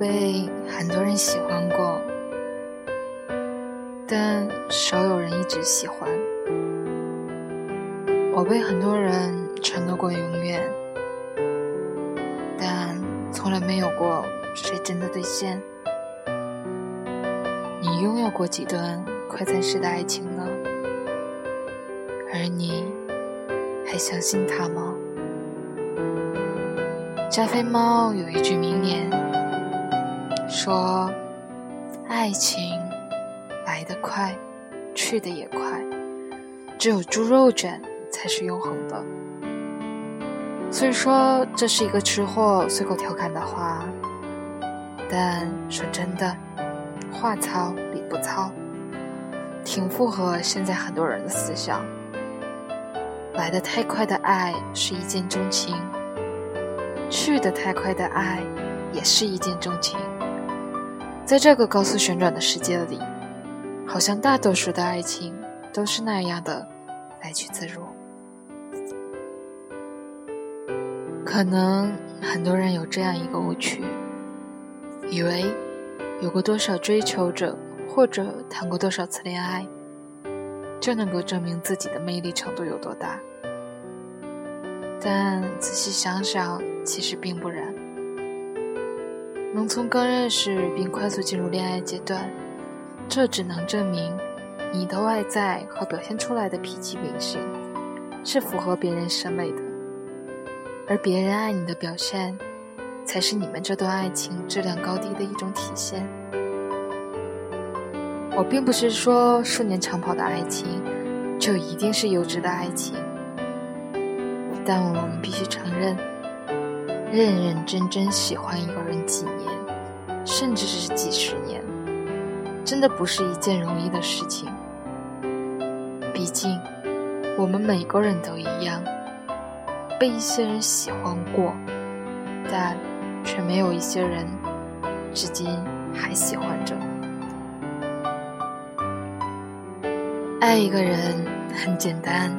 被很多人喜欢过，但少有人一直喜欢。我被很多人承诺过永远，但从来没有过谁真的兑现。你拥有过几段快餐式的爱情呢？而你还相信他吗？加菲猫有一句名言，说：“爱情来得快，去得也快，只有猪肉卷。”才是永恒的。虽说这是一个吃货随口调侃的话，但说真的，话糙理不糙，挺符合现在很多人的思想。来得太快的爱是一见钟情，去得太快的爱也是一见钟情。在这个高速旋转的世界里，好像大多数的爱情都是那样的来去自如。可能很多人有这样一个误区，以为有过多少追求者或者谈过多少次恋爱，就能够证明自己的魅力程度有多大。但仔细想想，其实并不然。能从刚认识并快速进入恋爱阶段，这只能证明你的外在和表现出来的脾气秉性是符合别人审美的。而别人爱你的表现，才是你们这段爱情质量高低的一种体现。我并不是说数年长跑的爱情就一定是优质的爱情，但我们必须承认，认认真真喜欢一个人几年，甚至是几十年，真的不是一件容易的事情。毕竟，我们每个人都一样。被一些人喜欢过，但却没有一些人至今还喜欢着。爱一个人很简单，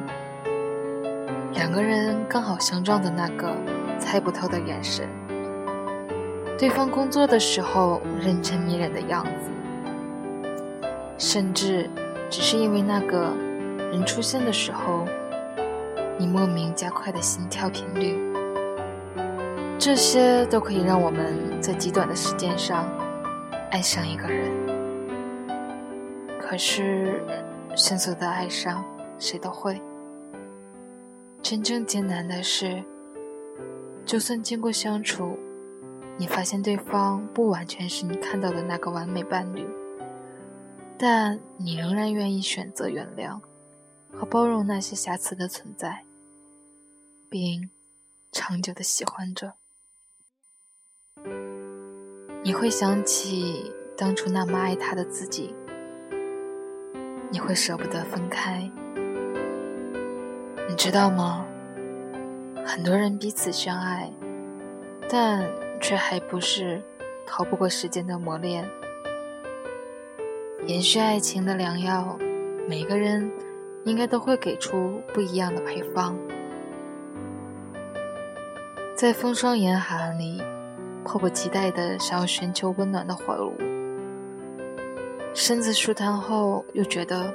两个人刚好相撞的那个猜不透的眼神，对方工作的时候认真迷人的样子，甚至只是因为那个人出现的时候。你莫名加快的心跳频率，这些都可以让我们在极短的时间上爱上一个人。可是，迅速的爱上谁都会。真正艰难的是，就算经过相处，你发现对方不完全是你看到的那个完美伴侣，但你仍然愿意选择原谅和包容那些瑕疵的存在。并长久的喜欢着，你会想起当初那么爱他的自己，你会舍不得分开。你知道吗？很多人彼此相爱，但却还不是逃不过时间的磨练。延续爱情的良药，每个人应该都会给出不一样的配方。在风霜严寒里，迫不及待的想要寻求温暖的火炉，身子舒坦后又觉得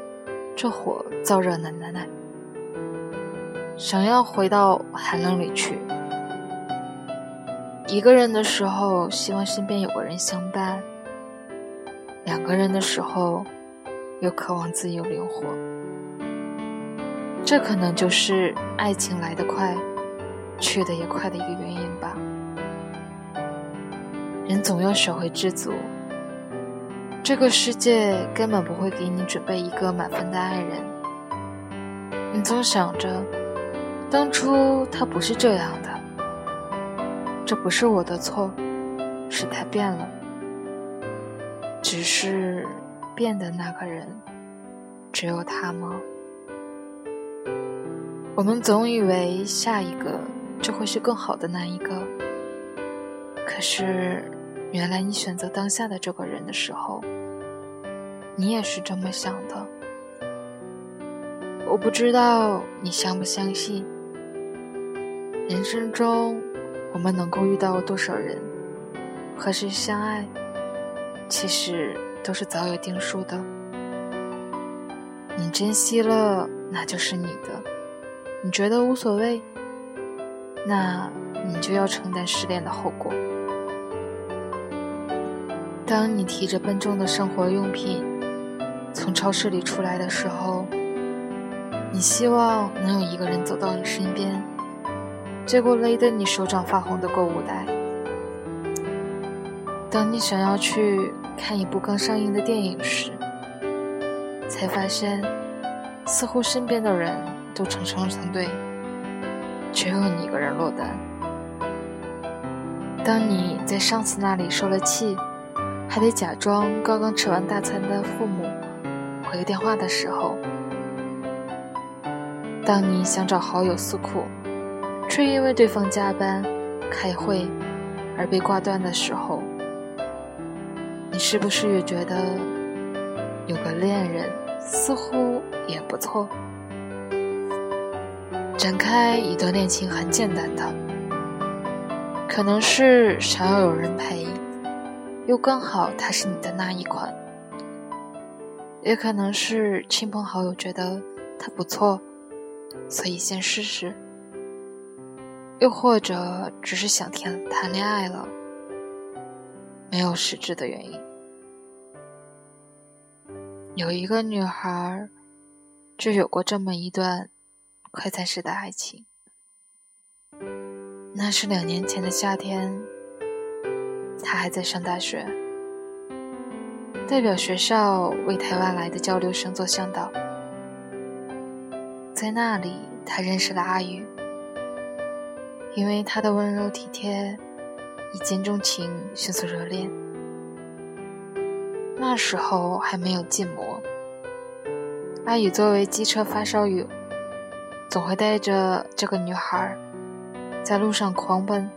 这火燥热难耐，想要回到寒冷里去。一个人的时候，希望身边有个人相伴；两个人的时候，又渴望自由灵活。这可能就是爱情来得快。去的也快的一个原因吧。人总要学会知足。这个世界根本不会给你准备一个满分的爱人。你总想着，当初他不是这样的，这不是我的错，是他变了。只是变的那个人，只有他吗？我们总以为下一个。就会是更好的那一个。可是，原来你选择当下的这个人的时候，你也是这么想的。我不知道你相不相信，人生中我们能够遇到多少人，和谁相爱，其实都是早有定数的。你珍惜了，那就是你的；你觉得无所谓，那你就要承担失恋的后果。当你提着笨重的生活用品从超市里出来的时候，你希望能有一个人走到你身边，接过勒得你手掌发红的购物袋。当你想要去看一部刚上映的电影时，才发现似乎身边的人都成双成对，只有你一个人落单。当你在上司那里受了气，还得假装刚刚吃完大餐的父母回电话的时候，当你想找好友诉苦，却因为对方加班、开会而被挂断的时候，你是不是也觉得有个恋人似乎也不错？展开一段恋情很简单的，可能是想要有人陪，又刚好他是你的那一款；也可能是亲朋好友觉得他不错。所以先试试，又或者只是想谈谈恋爱了，没有实质的原因。有一个女孩，就有过这么一段快餐式的爱情。那是两年前的夏天，她还在上大学，代表学校为台湾来的交流生做向导。在那里，他认识了阿宇。因为他的温柔体贴，一见钟情，迅速热恋。那时候还没有禁摩，阿宇作为机车发烧友，总会带着这个女孩在路上狂奔。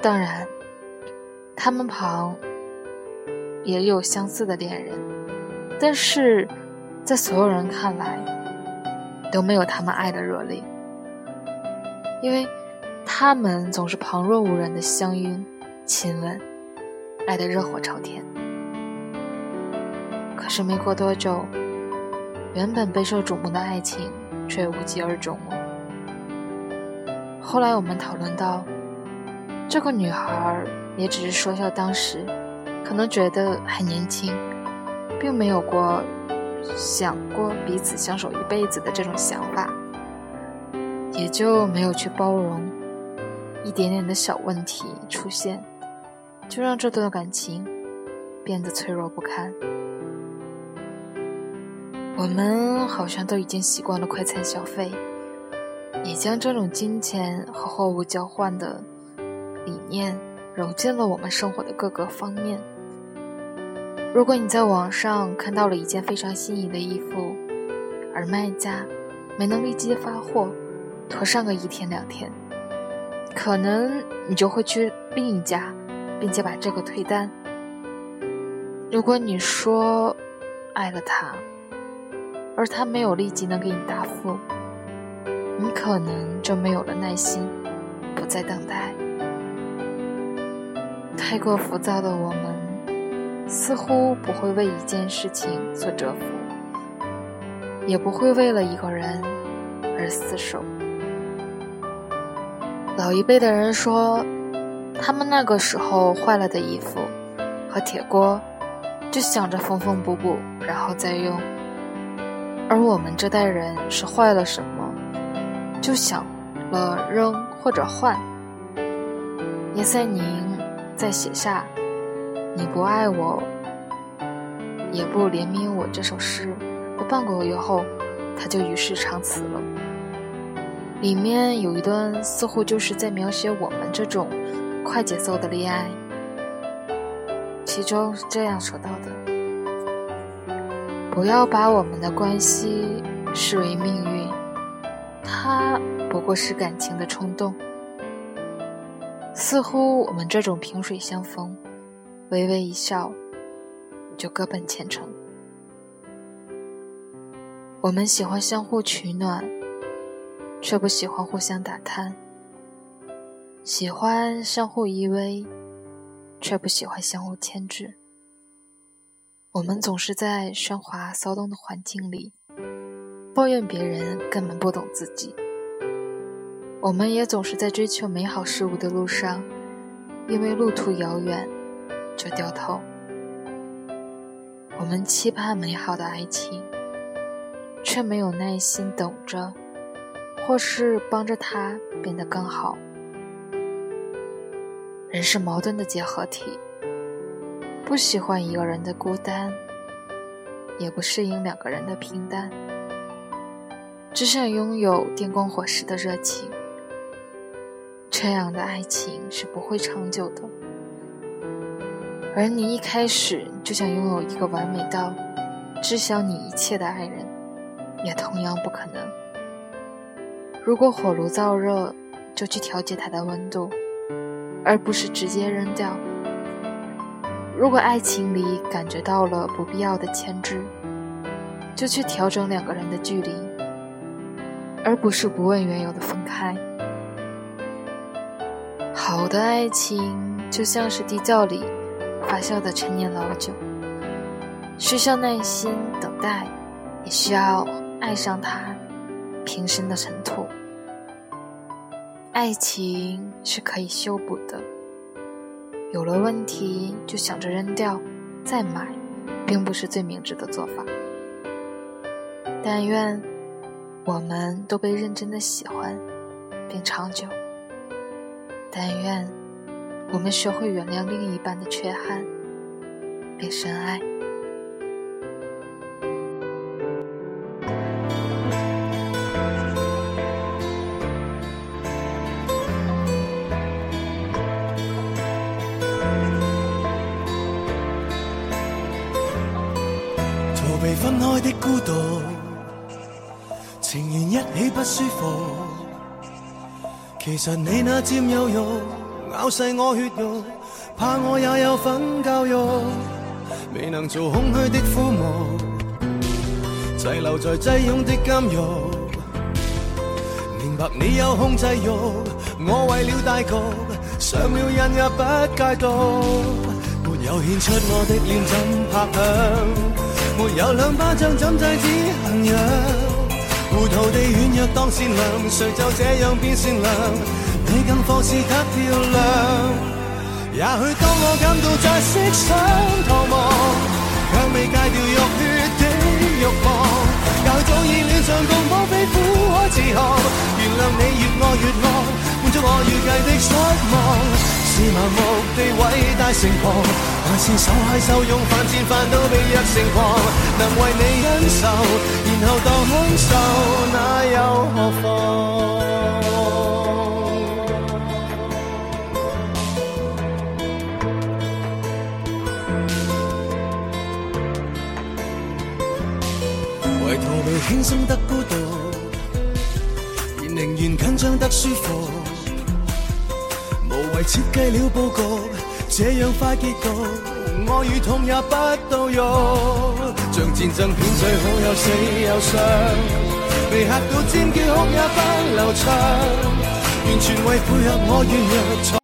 当然，他们旁也有相似的恋人，但是。在所有人看来，都没有他们爱的热烈，因为他们总是旁若无人的相拥、亲吻，爱得热火朝天。可是没过多久，原本备受瞩目的爱情却无疾而终了。后来我们讨论到，这个女孩也只是说笑，当时可能觉得还年轻，并没有过。想过彼此相守一辈子的这种想法，也就没有去包容一点点的小问题出现，就让这段感情变得脆弱不堪。我们好像都已经习惯了快餐消费，也将这种金钱和货物交换的理念揉进了我们生活的各个方面。如果你在网上看到了一件非常心仪的衣服，而卖家没能立即发货，拖上个一天两天，可能你就会去另一家，并且把这个退单。如果你说爱了他，而他没有立即能给你答复，你可能就没有了耐心，不再等待。太过浮躁的我们。似乎不会为一件事情所折服，也不会为了一个人而厮守。老一辈的人说，他们那个时候坏了的衣服和铁锅，就想着缝缝补补，然后再用；而我们这代人是坏了什么，就想了扔或者换。叶赛宁在写下。你不爱我，也不怜悯我。这首诗的半个月后，他就与世长辞了。里面有一段似乎就是在描写我们这种快节奏的恋爱，其中是这样说到的：不要把我们的关系视为命运，它不过是感情的冲动。似乎我们这种萍水相逢。微微一笑，就各奔前程。我们喜欢相互取暖，却不喜欢互相打探。喜欢相互依偎，却不喜欢相互牵制。我们总是在喧哗骚动的环境里，抱怨别人根本不懂自己。我们也总是在追求美好事物的路上，因为路途遥远，就掉头。我们期盼美好的爱情，却没有耐心等着，或是帮着他变得更好。人是矛盾的结合体，不喜欢一个人的孤单，也不适应两个人的平淡，只想拥有电光火石的热情。这样的爱情是不会长久的。而你一开始就想拥有一个完美到知晓你一切的爱人，也同样不可能。如果火炉燥热，就去调节它的温度，而不是直接扔掉。如果爱情里感觉到了不必要的牵制，就去调整两个人的距离，而不是不问缘由的分开。好的爱情就像是地窖里。发酵的陈年老酒，需要耐心等待，也需要爱上它，平生的尘土。爱情是可以修补的，有了问题就想着扔掉再买，并不是最明智的做法。但愿我们都被认真的喜欢，并长久。但愿。我们学会原谅另一半的缺憾，并深爱。逃避分开的孤独，情愿一起不舒服。其实你那占有欲。咬细我血肉，怕我也有份教育，未能做空虚的父母，滞留在挤拥的监狱。明白你有控制欲，我为了大局，上了瘾也不戒毒。没有献出我的脸怎拍响？没有两巴掌怎制止恨痒？糊涂地软弱当善良，谁就这样变善良？你更放肆得漂亮，也许当我感到再色想逃亡，却未戒掉欲血的欲望，也许早已恋上共我非苦海自航，原谅你越爱越恶，满足我预计的失望，是盲目地伟大成狂，还是手牵手用犯贱犯到被一成狂，能为你忍受，然后当享受，那又何妨？轻松得孤独，便宁愿紧张得舒服。设计了布局，这样快结局，爱与痛也不到用。像战争片最好有死有伤，被吓到尖叫哭也不流畅，完全为配合我软弱。